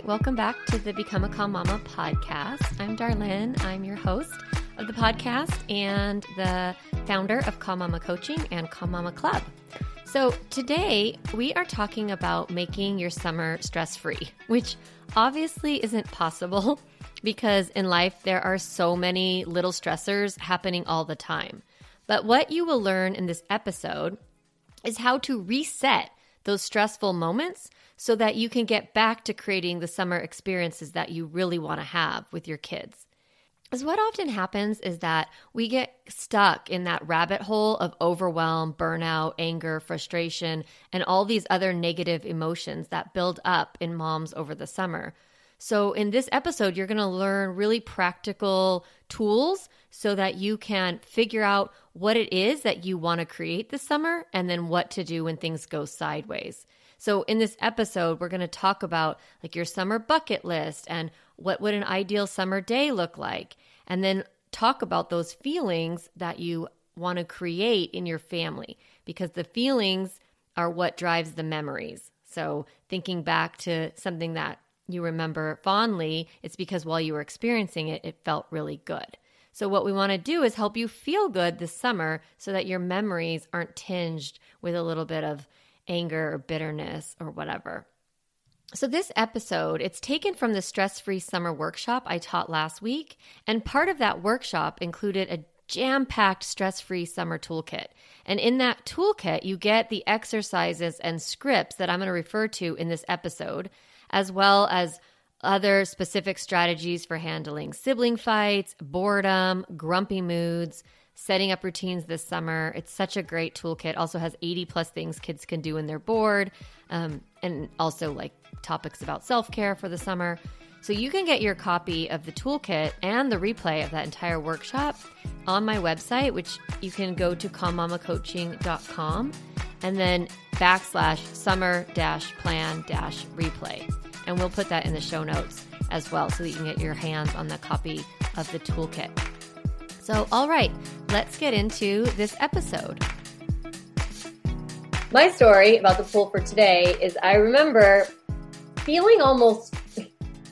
right, welcome back to the Become a Calm Mama podcast. I'm Darlene. I'm your host of the podcast and the founder of Calm Mama Coaching and Calm Mama Club. So, today we are talking about making your summer stress free, which obviously isn't possible because in life there are so many little stressors happening all the time. But what you will learn in this episode is how to reset those stressful moments so that you can get back to creating the summer experiences that you really want to have with your kids. Because what often happens is that we get stuck in that rabbit hole of overwhelm, burnout, anger, frustration, and all these other negative emotions that build up in moms over the summer. So, in this episode, you're going to learn really practical tools so that you can figure out what it is that you want to create this summer and then what to do when things go sideways. So in this episode, we're going to talk about like your summer bucket list and what would an ideal summer day look like, and then talk about those feelings that you want to create in your family because the feelings are what drives the memories. So thinking back to something that you remember fondly, it's because while you were experiencing it, it felt really good. So, what we want to do is help you feel good this summer so that your memories aren't tinged with a little bit of anger or bitterness or whatever. So this episode, it's taken from the stress-free summer workshop I taught last week, and part of that workshop included a jam-packed stress-free summer toolkit. And in that toolkit, you get the exercises and scripts that I'm going to refer to in this episode, as well as other specific strategies for handling sibling fights, boredom, grumpy moods, setting up routines this summer. It's such a great toolkit. Also has 80 plus things kids can do when they're bored, um, and also like topics about self care for the summer. So you can get your copy of the toolkit and the replay of that entire workshop on my website, which you can go to calmmamacoaching.com and then backslash summer dash plan dash replay. And we'll put that in the show notes as well so that you can get your hands on the copy of the toolkit. So, all right, let's get into this episode. My story about the pool for today is I remember feeling almost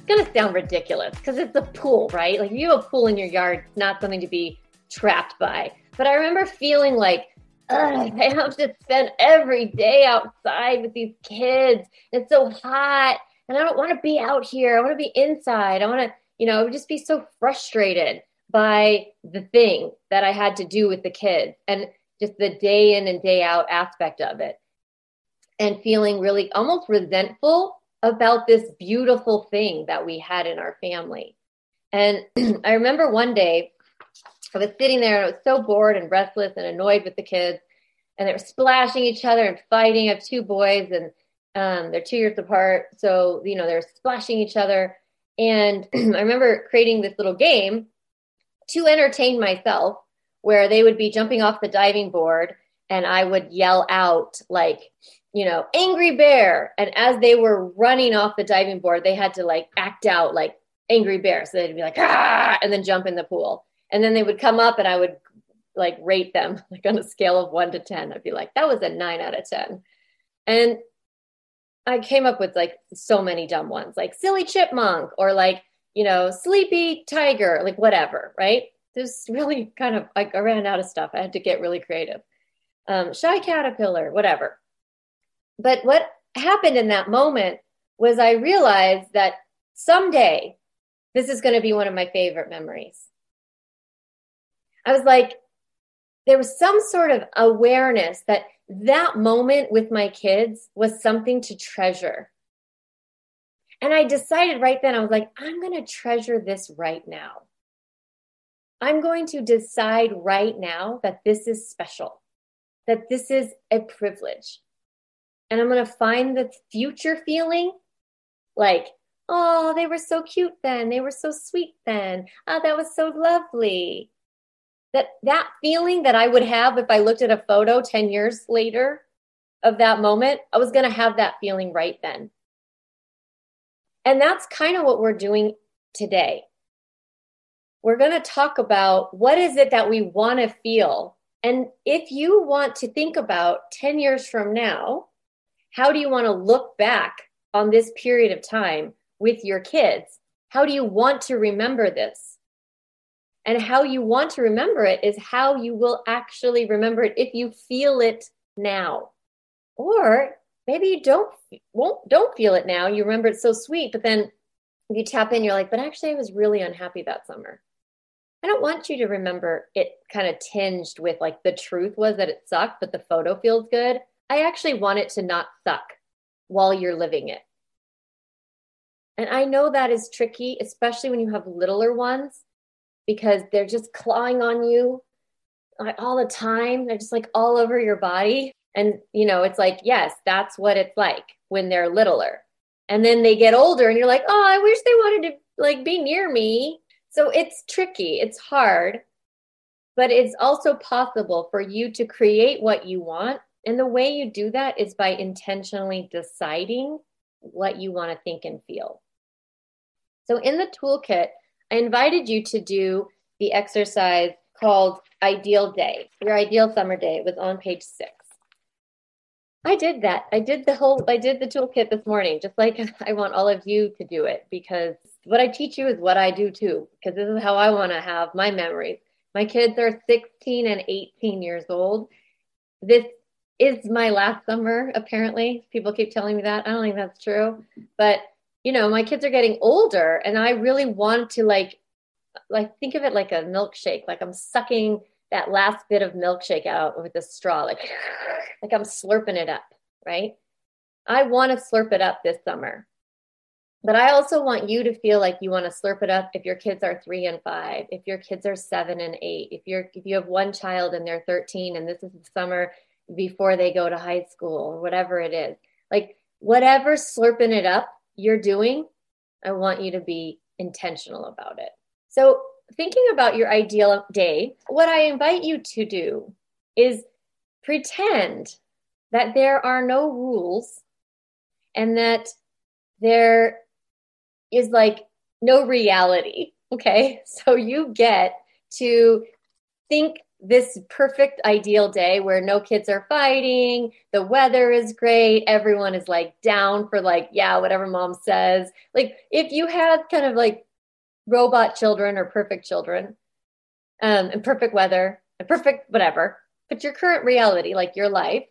going to sound ridiculous because it's a pool, right? Like if you have a pool in your yard, it's not something to be trapped by. But I remember feeling like, I have to spend every day outside with these kids. It's so hot and I don't want to be out here. I want to be inside. I want to, you know, just be so frustrated by the thing that I had to do with the kids and just the day in and day out aspect of it. And feeling really almost resentful about this beautiful thing that we had in our family. And I remember one day I was sitting there and I was so bored and restless and annoyed with the kids. And they were splashing each other and fighting. I have two boys and um, they're two years apart. So, you know, they're splashing each other. And I remember creating this little game to entertain myself where they would be jumping off the diving board and I would yell out like, you know, angry bear. And as they were running off the diving board, they had to like act out like angry bear. So they'd be like, ah, and then jump in the pool. And then they would come up and I would like rate them like on a scale of one to 10. I'd be like, that was a nine out of 10. And I came up with like so many dumb ones, like silly chipmunk or like you know, sleepy tiger, like whatever, right? There's really kind of I ran out of stuff. I had to get really creative. Um, shy caterpillar, whatever. But what happened in that moment was I realized that someday this is going to be one of my favorite memories. I was like, there was some sort of awareness that that moment with my kids was something to treasure. And I decided right then, I was like, I'm going to treasure this right now. I'm going to decide right now that this is special, that this is a privilege. And I'm going to find the future feeling like, oh, they were so cute then. They were so sweet then. Oh, that was so lovely. That that feeling that I would have if I looked at a photo 10 years later of that moment, I was going to have that feeling right then. And that's kind of what we're doing today. We're going to talk about what is it that we want to feel. And if you want to think about 10 years from now, how do you want to look back on this period of time? with your kids. How do you want to remember this? And how you want to remember it is how you will actually remember it if you feel it now. Or maybe you don't won't don't feel it now. You remember it's so sweet, but then you tap in, you're like, but actually I was really unhappy that summer. I don't want you to remember it kind of tinged with like the truth was that it sucked, but the photo feels good. I actually want it to not suck while you're living it. And I know that is tricky, especially when you have littler ones, because they're just clawing on you all the time. They're just like all over your body. And, you know, it's like, yes, that's what it's like when they're littler. And then they get older and you're like, oh, I wish they wanted to like be near me. So it's tricky, it's hard, but it's also possible for you to create what you want. And the way you do that is by intentionally deciding what you want to think and feel. So in the toolkit, I invited you to do the exercise called Ideal Day, your ideal summer day. It was on page six. I did that. I did the whole, I did the toolkit this morning, just like I want all of you to do it because what I teach you is what I do too, because this is how I want to have my memories. My kids are 16 and 18 years old. This is my last summer, apparently. People keep telling me that. I don't think that's true. But, you know, my kids are getting older and I really want to like, like think of it like a milkshake, like I'm sucking that last bit of milkshake out with a straw, like, like I'm slurping it up, right? I want to slurp it up this summer. But I also want you to feel like you want to slurp it up if your kids are three and five, if your kids are seven and eight, if you're if you have one child and they're 13 and this is the summer before they go to high school or whatever it is. Like whatever slurping it up you're doing, I want you to be intentional about it. So thinking about your ideal day, what I invite you to do is pretend that there are no rules and that there is like no reality. Okay. So you get to think this perfect ideal day where no kids are fighting, the weather is great, everyone is like down for like, yeah, whatever mom says. Like if you had kind of like robot children or perfect children, um, and perfect weather and perfect whatever, but your current reality, like your life,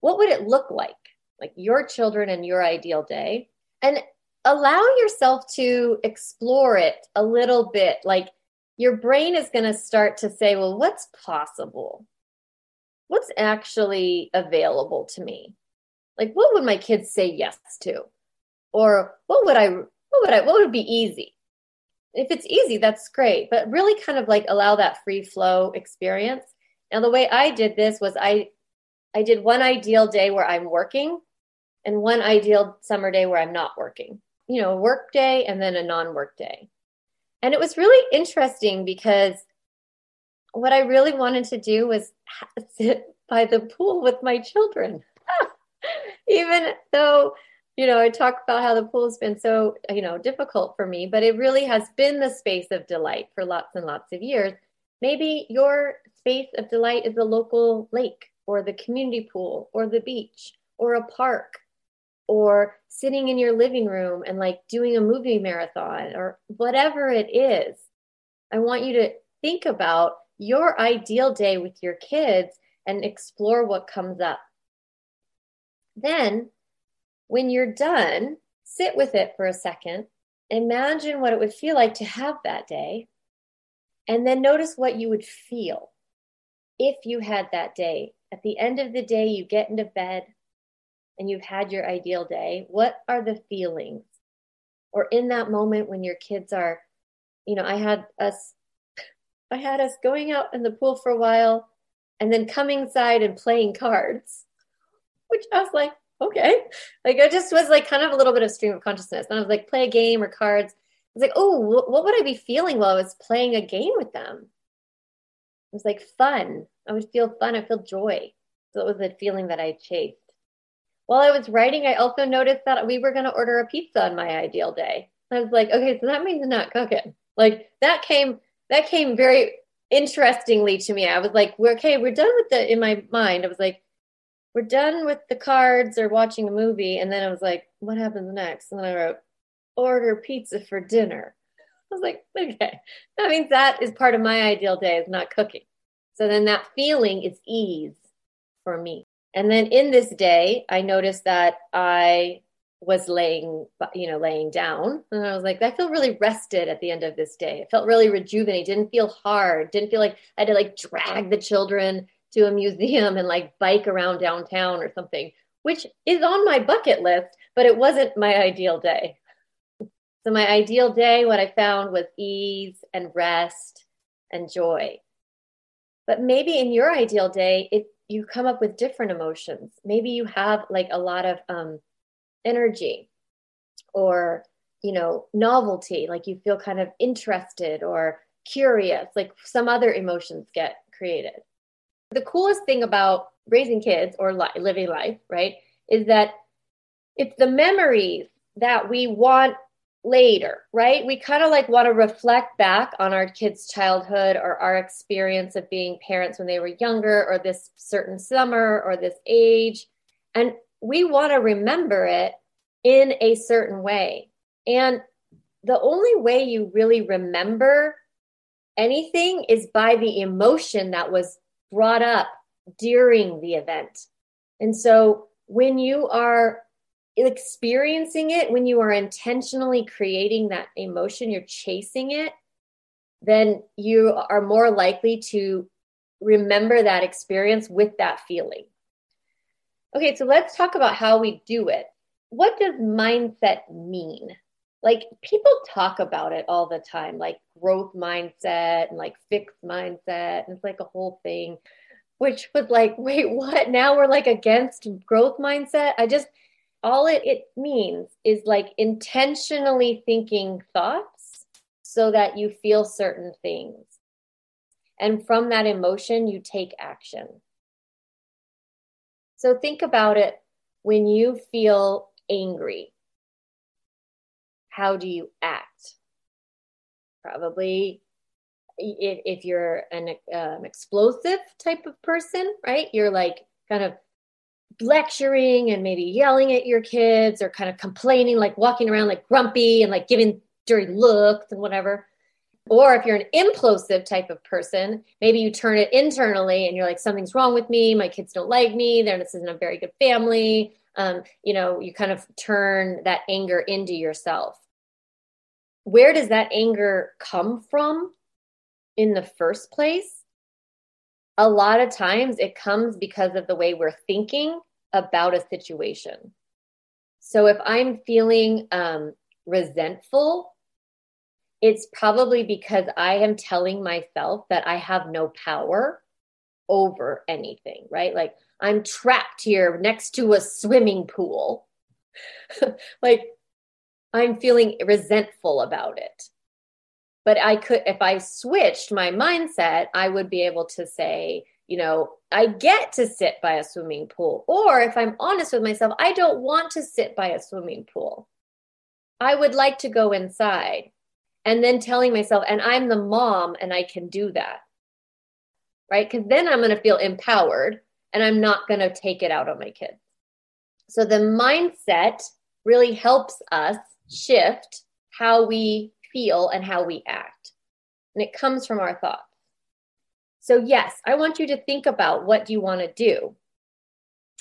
what would it look like? Like your children and your ideal day. And allow yourself to explore it a little bit. Like your brain is going to start to say, well, what's possible? What's actually available to me? Like, what would my kids say yes to? Or what would I, what would I, what would be easy? If it's easy, that's great, but really kind of like allow that free flow experience. Now, the way I did this was I, I did one ideal day where I'm working and one ideal summer day where I'm not working you know, a work day and then a non work day. And it was really interesting because what I really wanted to do was sit by the pool with my children. Even though, you know, I talk about how the pool has been so, you know, difficult for me, but it really has been the space of delight for lots and lots of years. Maybe your space of delight is a local lake or the community pool or the beach or a park or sitting in your living room and like doing a movie marathon or whatever it is. I want you to think about your ideal day with your kids and explore what comes up. Then, when you're done, sit with it for a second. Imagine what it would feel like to have that day. And then notice what you would feel if you had that day. At the end of the day, you get into bed, and you've had your ideal day, what are the feelings? Or in that moment when your kids are, you know, I had us, I had us going out in the pool for a while and then coming inside and playing cards, which I was like, okay. Like I just was like kind of a little bit of stream of consciousness. And I was like, play a game or cards. I was like, oh, what would I be feeling while I was playing a game with them? It was like fun. I would feel fun. I feel joy. So it was a feeling that I chased. While I was writing, I also noticed that we were going to order a pizza on my ideal day. I was like, okay, so that means not cooking. Like that came that came very interestingly to me. I was like, we're okay, we're done with the in my mind. I was like, we're done with the cards or watching a movie. And then I was like, what happens next? And then I wrote, order pizza for dinner. I was like, okay, that means that is part of my ideal day is not cooking. So then that feeling is ease for me. And then in this day, I noticed that I was laying, you know, laying down. And I was like, I feel really rested at the end of this day. It felt really rejuvenated. Didn't feel hard. Didn't feel like I had to like drag the children to a museum and like bike around downtown or something, which is on my bucket list, but it wasn't my ideal day. So my ideal day, what I found was ease and rest and joy. But maybe in your ideal day, it you come up with different emotions. Maybe you have like a lot of um, energy or you know novelty like you feel kind of interested or curious like some other emotions get created the coolest thing about raising kids or li- living life right is that it's the memories that we want later right we kind of like want to reflect back on our kids childhood or our experience of being parents when they were younger or this certain summer or this age and we want to remember it in a certain way. And the only way you really remember anything is by the emotion that was brought up during the event. And so when you are experiencing it, when you are intentionally creating that emotion, you're chasing it, then you are more likely to remember that experience with that feeling. Okay, so let's talk about how we do it. What does mindset mean? Like people talk about it all the time, like growth mindset and like fixed mindset. And it's like a whole thing, which was like, wait, what? Now we're like against growth mindset. I just, all it, it means is like intentionally thinking thoughts so that you feel certain things. And from that emotion, you take action. So think about it when you feel angry. How do you act? Probably if, you're an um, explosive type of person, right? You're like kind of lecturing and maybe yelling at your kids or kind of complaining, like walking around like grumpy and like giving dirty looks and whatever. Or if you're an implosive type of person, maybe you turn it internally and you're like, something's wrong with me. My kids don't like me. They're, this isn't a very good family. Um, you know, you kind of turn that anger into yourself. Where does that anger come from in the first place? A lot of times it comes because of the way we're thinking about a situation. So if I'm feeling um, resentful it's probably because I am telling myself that I have no power over anything, right? Like I'm trapped here next to a swimming pool. like I'm feeling resentful about it. But I could, if I switched my mindset, I would be able to say, you know, I get to sit by a swimming pool. Or if I'm honest with myself, I don't want to sit by a swimming pool. I would like to go inside and then telling myself, and I'm the mom and I can do that. Right. Because then I'm going to feel empowered and I'm not going to take it out on my kids. So the mindset really helps us shift how we feel and how we act. And it comes from our thoughts. So, yes, I want you to think about what do you want to do.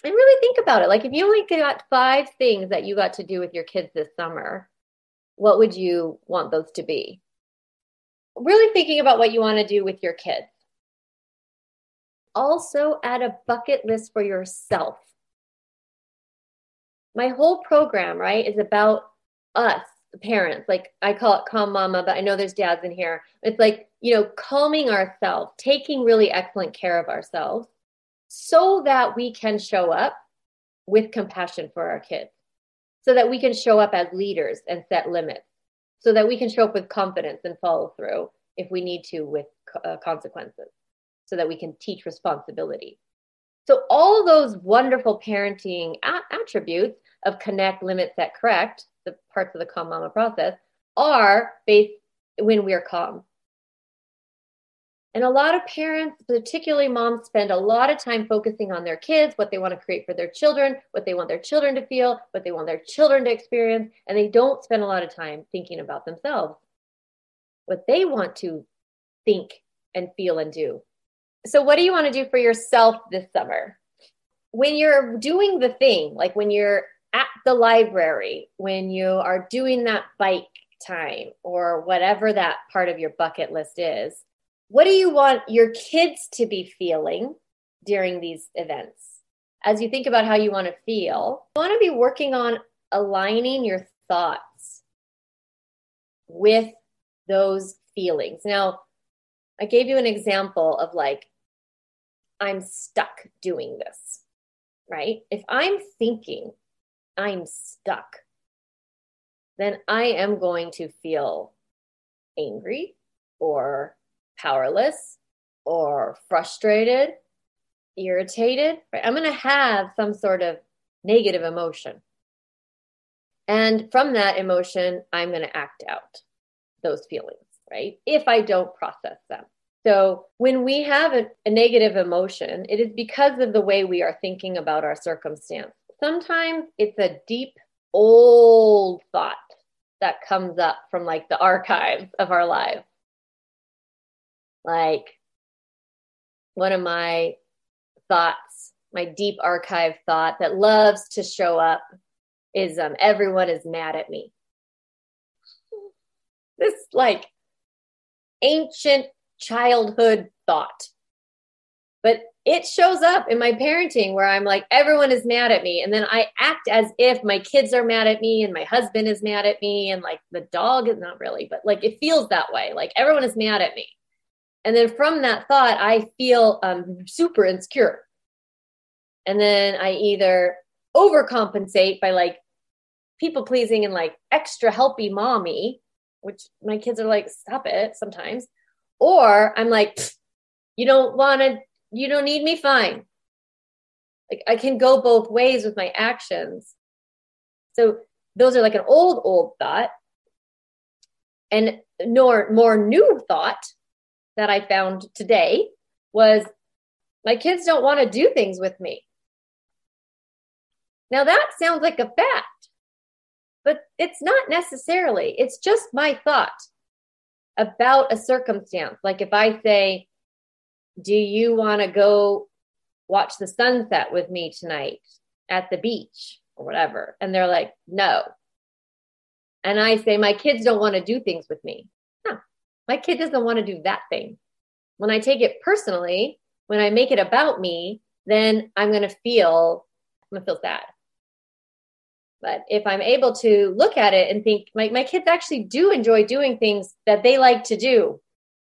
And really think about it. Like, if you only got five things that you got to do with your kids this summer, what would you want those to be? Really thinking about what you want to do with your kids. Also, add a bucket list for yourself. My whole program, right, is about us, parents. Like I call it Calm Mama, but I know there's dads in here. It's like, you know, calming ourselves, taking really excellent care of ourselves so that we can show up with compassion for our kids so that we can show up as leaders and set limits, so that we can show up with confidence and follow through if we need to with uh, consequences, so that we can teach responsibility. So, all those wonderful parenting attributes of connect, limit, set, correct, the parts of the calm mama process, are based when we're calm. And a lot of parents, particularly moms, spend a lot of time focusing on their kids, what they want to create for their children, what they want their children to feel, what they want their children to experience. And they don't spend a lot of time thinking about themselves, what they want to think and feel and do. So, what do you want to do for yourself this summer? When you're doing the thing, like when you're at the library, when you are doing that bike time or whatever that part of your bucket list is, what do you want your kids to be feeling during these events? As you think about how you want to feel, you want to be working on aligning your thoughts with those feelings. Now, I gave you an example of like, I'm stuck doing this, right? If I'm thinking I'm stuck, then I am going to feel angry or powerless or frustrated, irritated, right? I'm going to have some sort of negative emotion. And from that emotion, I'm going to act out those feelings, right? If I don't process them. So when we have a, a, negative emotion, it is because of the way we are thinking about our circumstance. Sometimes it's a deep, old thought that comes up from like the archives of our lives. Like one of my thoughts, my deep archive thought that loves to show up is um, everyone is mad at me. This like ancient childhood thought. But it shows up in my parenting where I'm like, everyone is mad at me. And then I act as if my kids are mad at me and my husband is mad at me. And like the dog is not really, but like it feels that way. Like everyone is mad at me. And then from that thought, I feel um, super insecure. And then I either overcompensate by like people pleasing and like extra helpy mommy, which my kids are like, stop it sometimes. Or I'm like, you don't want to you don't need me fine. Like i can go both ways with my actions. So those are like an old old thought and nor more new thought that i found today was my kids don't want to do things with me. Now that sounds like a fact but it's not necessarily. It's just my thought about a circumstance. Like if i say do you want to go watch the sunset with me tonight at the beach or whatever? And they're like, no. And I say, my kids don't want to do things with me. No, my kid doesn't want to do that thing. When I take it personally, when I make it about me, then I'm going to feel, I'm going to feel sad. But if I'm able to look at it and think, my, my kids actually do enjoy doing things that they like to do,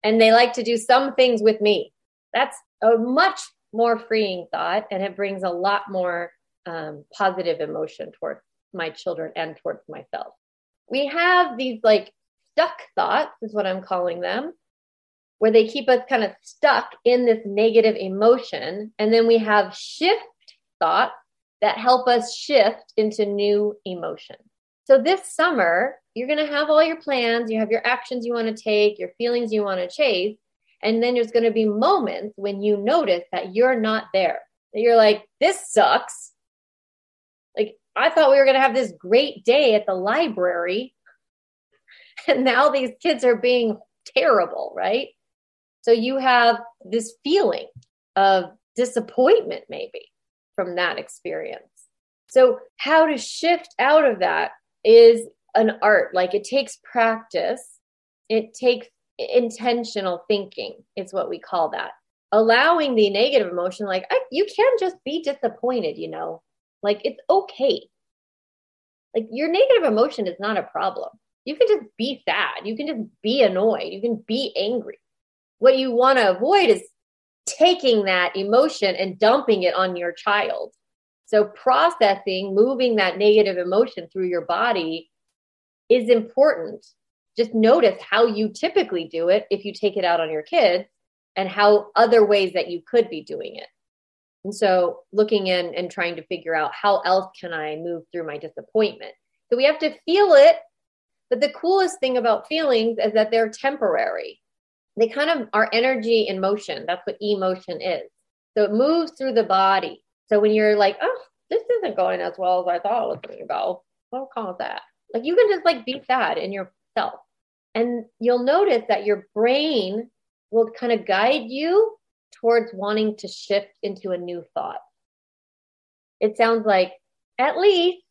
and they like to do some things with me that's a much more freeing thought and it brings a lot more um, positive emotion towards my children and towards myself. We have these like stuck thoughts is what i'm calling them where they keep us kind of stuck in this negative emotion and then we have shift thoughts that help us shift into new emotion. So this summer you're going to have all your plans you have your actions you want to take your feelings you want to chase and then there's going to be moments when you notice that you're not there. That you're like, this sucks. Like, I thought we were going to have this great day at the library. And now these kids are being terrible, right? So you have this feeling of disappointment, maybe from that experience. So, how to shift out of that is an art. Like, it takes practice, it takes intentional thinking is what we call that. Allowing the negative emotion like I, you can just be disappointed you know? Like it's okay. Like your negative emotion is not a problem. You can just be sad. You can just be annoyed. You can be angry. What you want to avoid is taking that emotion and dumping it on your child. So processing moving that negative emotion through your body is important just notice how you typically do it if you take it out on your kids and how other ways that you could be doing it. And so looking in and trying to figure out how else can I move through my disappointment. So we have to feel it. But the coolest thing about feelings is that they're temporary. they kind of are energy in motion. That's what emotion is. So it moves through the body. So when you're like, oh, this isn't going as well as I thought it was going to go, don't call that. Like you can just like beat that in yourself. And you'll notice that your brain will kind of guide you towards wanting to shift into a new thought. It sounds like at least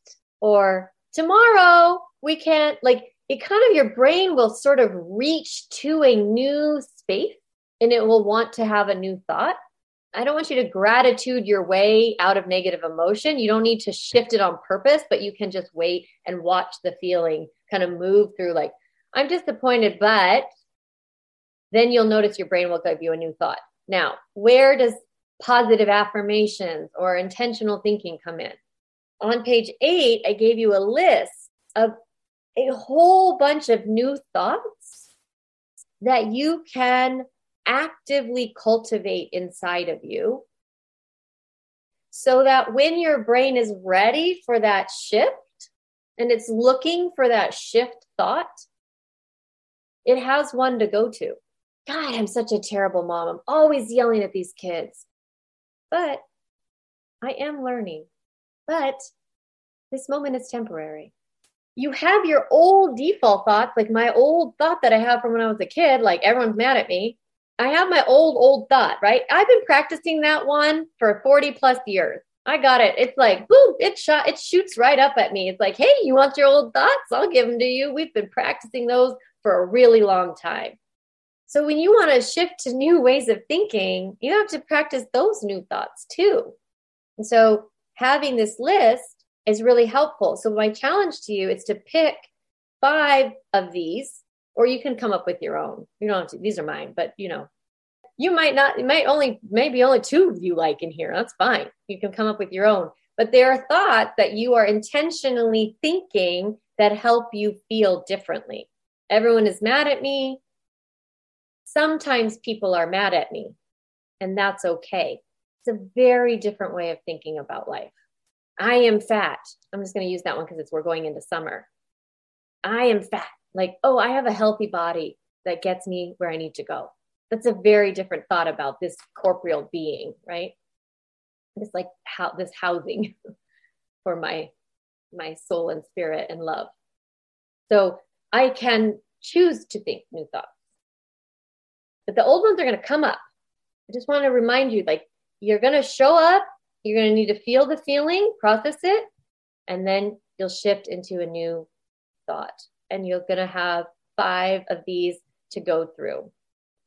or tomorrow we can't like it kind of your brain will sort of reach to a new space and it will want to have a new thought. I don't want you to gratitude your way out of negative emotion. You don't need to shift it on purpose, but you can just wait and watch the feeling kind of move through like, I'm disappointed, but then you'll notice your brain will give you a new thought. Now, where does positive affirmations or intentional thinking come in? On page eight, I gave you a list of a whole bunch of new thoughts that you can actively cultivate inside of you so that when your brain is ready for that shift and it's looking for that shift thought, it has one to go to. God, I'm such a terrible mom. I'm always yelling at these kids. But I am learning. But this moment is temporary. You have your old default thoughts, like my old thought that I have from when I was a kid, like everyone's mad at me. I have my old, old thought, right? I've been practicing that one for 40 plus years. I got it. It's like, boom, it shot, it shoots right up at me. It's like, hey, you want your old thoughts? I'll give them to you. We've been practicing those for a really long time. So when you want to shift to new ways of thinking, you have to practice those new thoughts too. And so having this list is really helpful. So my challenge to you is to pick five of these, or you can come up with your own. You don't have to, these are mine, but you know, you might not, you might only, maybe only two of you like in here. That's fine. You can come up with your own. But there are thoughts that you are intentionally thinking that help you feel differently. Everyone is mad at me sometimes people are mad at me, and that's okay. It's a very different way of thinking about life. I am fat. I'm just going to use that one because it's we're going into summer. I am fat. Like, oh, I have a healthy body that gets me where I need to go. That's a very different thought about this corporeal being, right? It's like how this housing for my my soul and spirit and love. So I can choose to think new thoughts. But the old ones are going to come up. I just want to remind you like, you're going to show up, you're going to need to feel the feeling, process it, and then you'll shift into a new thought. And you're going to have five of these to go through.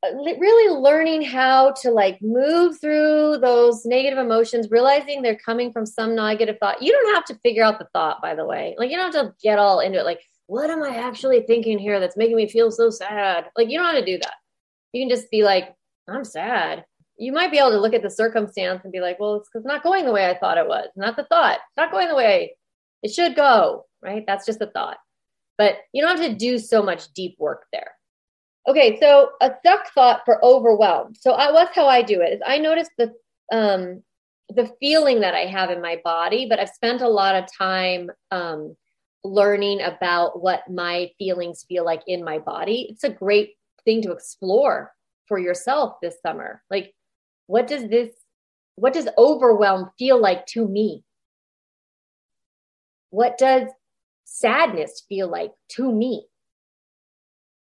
Uh, really learning how to like move through those negative emotions, realizing they're coming from some negative thought. You don't have to figure out the thought, by the way. Like, you don't have to get all into it. Like, what am I actually thinking here that's making me feel so sad? Like, you don't have to do that. You can just be like, I'm sad. You might be able to look at the circumstance and be like, well, it's not going the way I thought it was. Not the thought. It's not going the way it should go, right? That's just a thought. But you don't have to do so much deep work there. Okay, so a stuck thought for overwhelmed. So I, what's how I do it is I notice the um, the feeling that I have in my body, but I've spent a lot of time um, learning about what my feelings feel like in my body. It's a great thing to explore for yourself this summer. Like, what does this, what does overwhelm feel like to me? What does sadness feel like to me?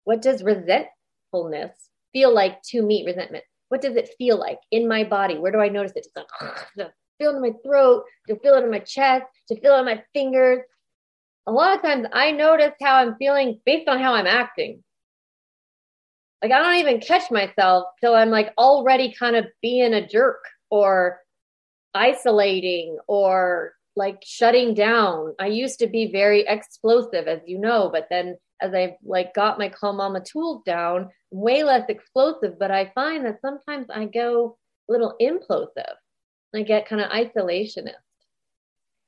What does resentfulness feel like to me? Resentment. What does it feel like in my body? Where do I notice it? Just like, feel it in my throat, to feel it in my chest, to feel it in my fingers. A lot of times I notice how I'm feeling based on how I'm acting. Like I don't even catch myself till I'm like already kind of being a jerk or isolating or like shutting down. I used to be very explosive, as you know, but then as I've like got my calm mama tools down, way less explosive. But I find that sometimes I go a little implosive. I get kind of isolationist.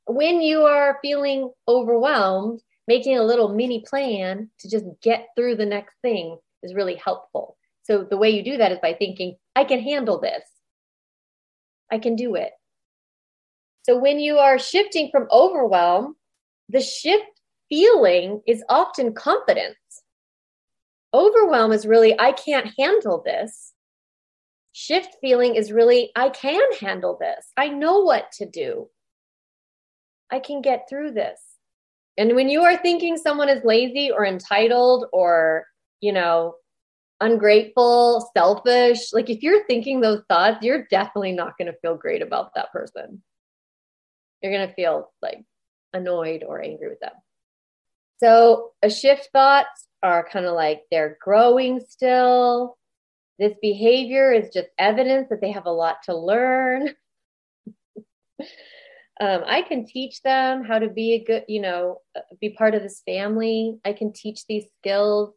When you are feeling overwhelmed, making a little mini plan to just get through the next thing is really helpful. So the way you do that is by thinking, I can handle this. I can do it. So when you are shifting from overwhelm, the shift feeling is often confidence. Overwhelm is really, I can't handle this. Shift feeling is really, I can handle this. I know what to do. I can get through this. And when you are thinking someone is lazy or entitled or, you know, ungrateful, selfish, like if you're thinking those thoughts, you're definitely not going to feel great about that person. You're going to feel like annoyed or angry with them. So, a shift thoughts are kind of like they're growing still. This behavior is just evidence that they have a lot to learn. Um, I can teach them how to be a good, you know, uh, be part of this family. I can teach these skills.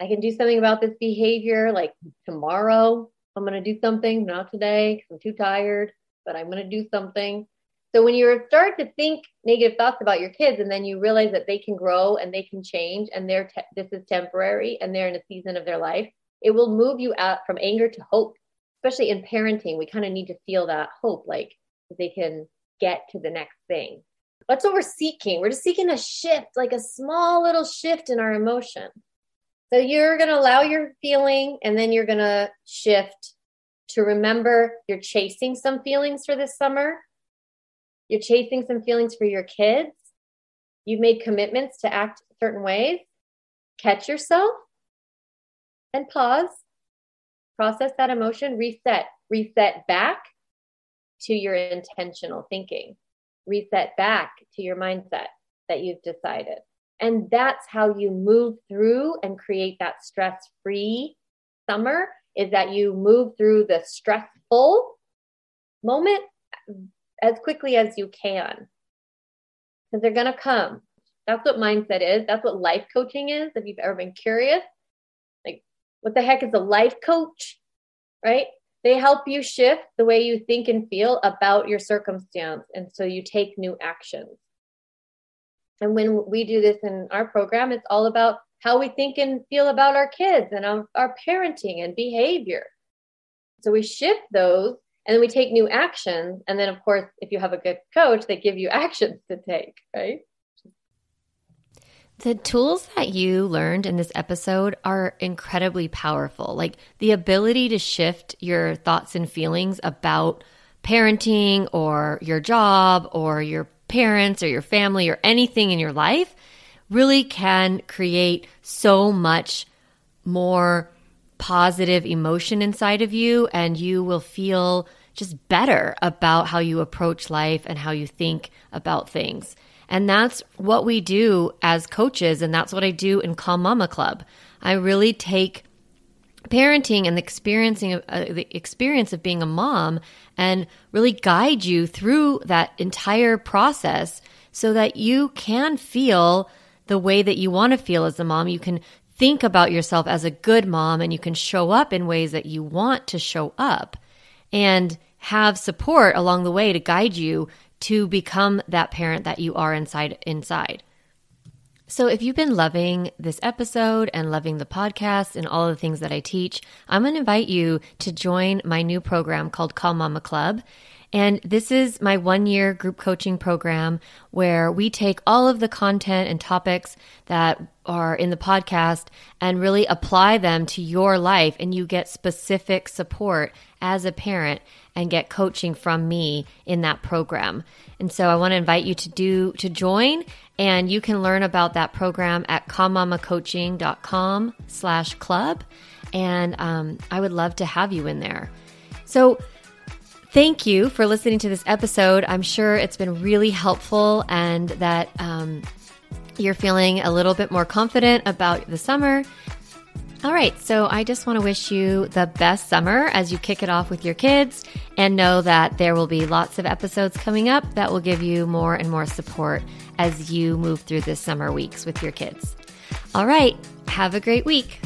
I can do something about this behavior. Like tomorrow, I'm going to do something, not today I'm too tired, but I'm going to do something. So when you start to think negative thoughts about your kids and then you realize that they can grow and they can change and they're te- this is temporary and they're in a season of their life, it will move you out from anger to hope. Especially in parenting, we kind of need to feel that hope like they can get to the next thing. That's what we're seeking. We're just seeking a shift, like a small little shift in our emotion. So you're going to allow your feeling and then you're going to shift to remember you're chasing some feelings for this summer you're chasing some feelings for your kids. You've made commitments to act certain ways. Catch yourself and pause. Process that emotion, reset, reset back to your intentional thinking, reset back to your mindset that you've decided. And that's how you move through and create that stress free summer is that you move through the stressful moment as quickly as you can because they're going to come. That's what mindset is. That's what life coaching is. If you've ever been curious, like, what the heck is a life coach? Right? They help you shift the way you think and feel about your circumstance. And so you take new actions. And when we do this in our program, it's all about how we think and feel about our kids and our, our parenting and behavior. So we shift those and then we take new actions and then of course if you have a good coach they give you actions to take right the tools that you learned in this episode are incredibly powerful like the ability to shift your thoughts and feelings about parenting or your job or your parents or your family or anything in your life really can create so much more positive emotion inside of you and you will feel just better about how you approach life and how you think about things. And that's what we do as coaches. And that's what I do in Calm Mama Club. I really take parenting and the experiencing of, uh, the experience of being a mom and really guide you through that entire process so that you can feel the way that you want to feel as a mom. You can think about yourself as a good mom and you can show up in ways that you want to show up and have support along the way to guide you to become that parent that you are inside inside. So, if you've been loving this episode and loving the podcast and all the things that I teach, I'm going to invite you to join my new program called Calm Mama Club. And this is my one year group coaching program where we take all of the content and topics that are in the podcast and really apply them to your life. And you get specific support as a parent and get coaching from me in that program. And so I want to invite you to do, to join and you can learn about that program at calmmamacoaching.com slash club. And um, I would love to have you in there. So Thank you for listening to this episode. I'm sure it's been really helpful and that um, you're feeling a little bit more confident about the summer. All right, so I just want to wish you the best summer as you kick it off with your kids and know that there will be lots of episodes coming up that will give you more and more support as you move through the summer weeks with your kids. All right, have a great week.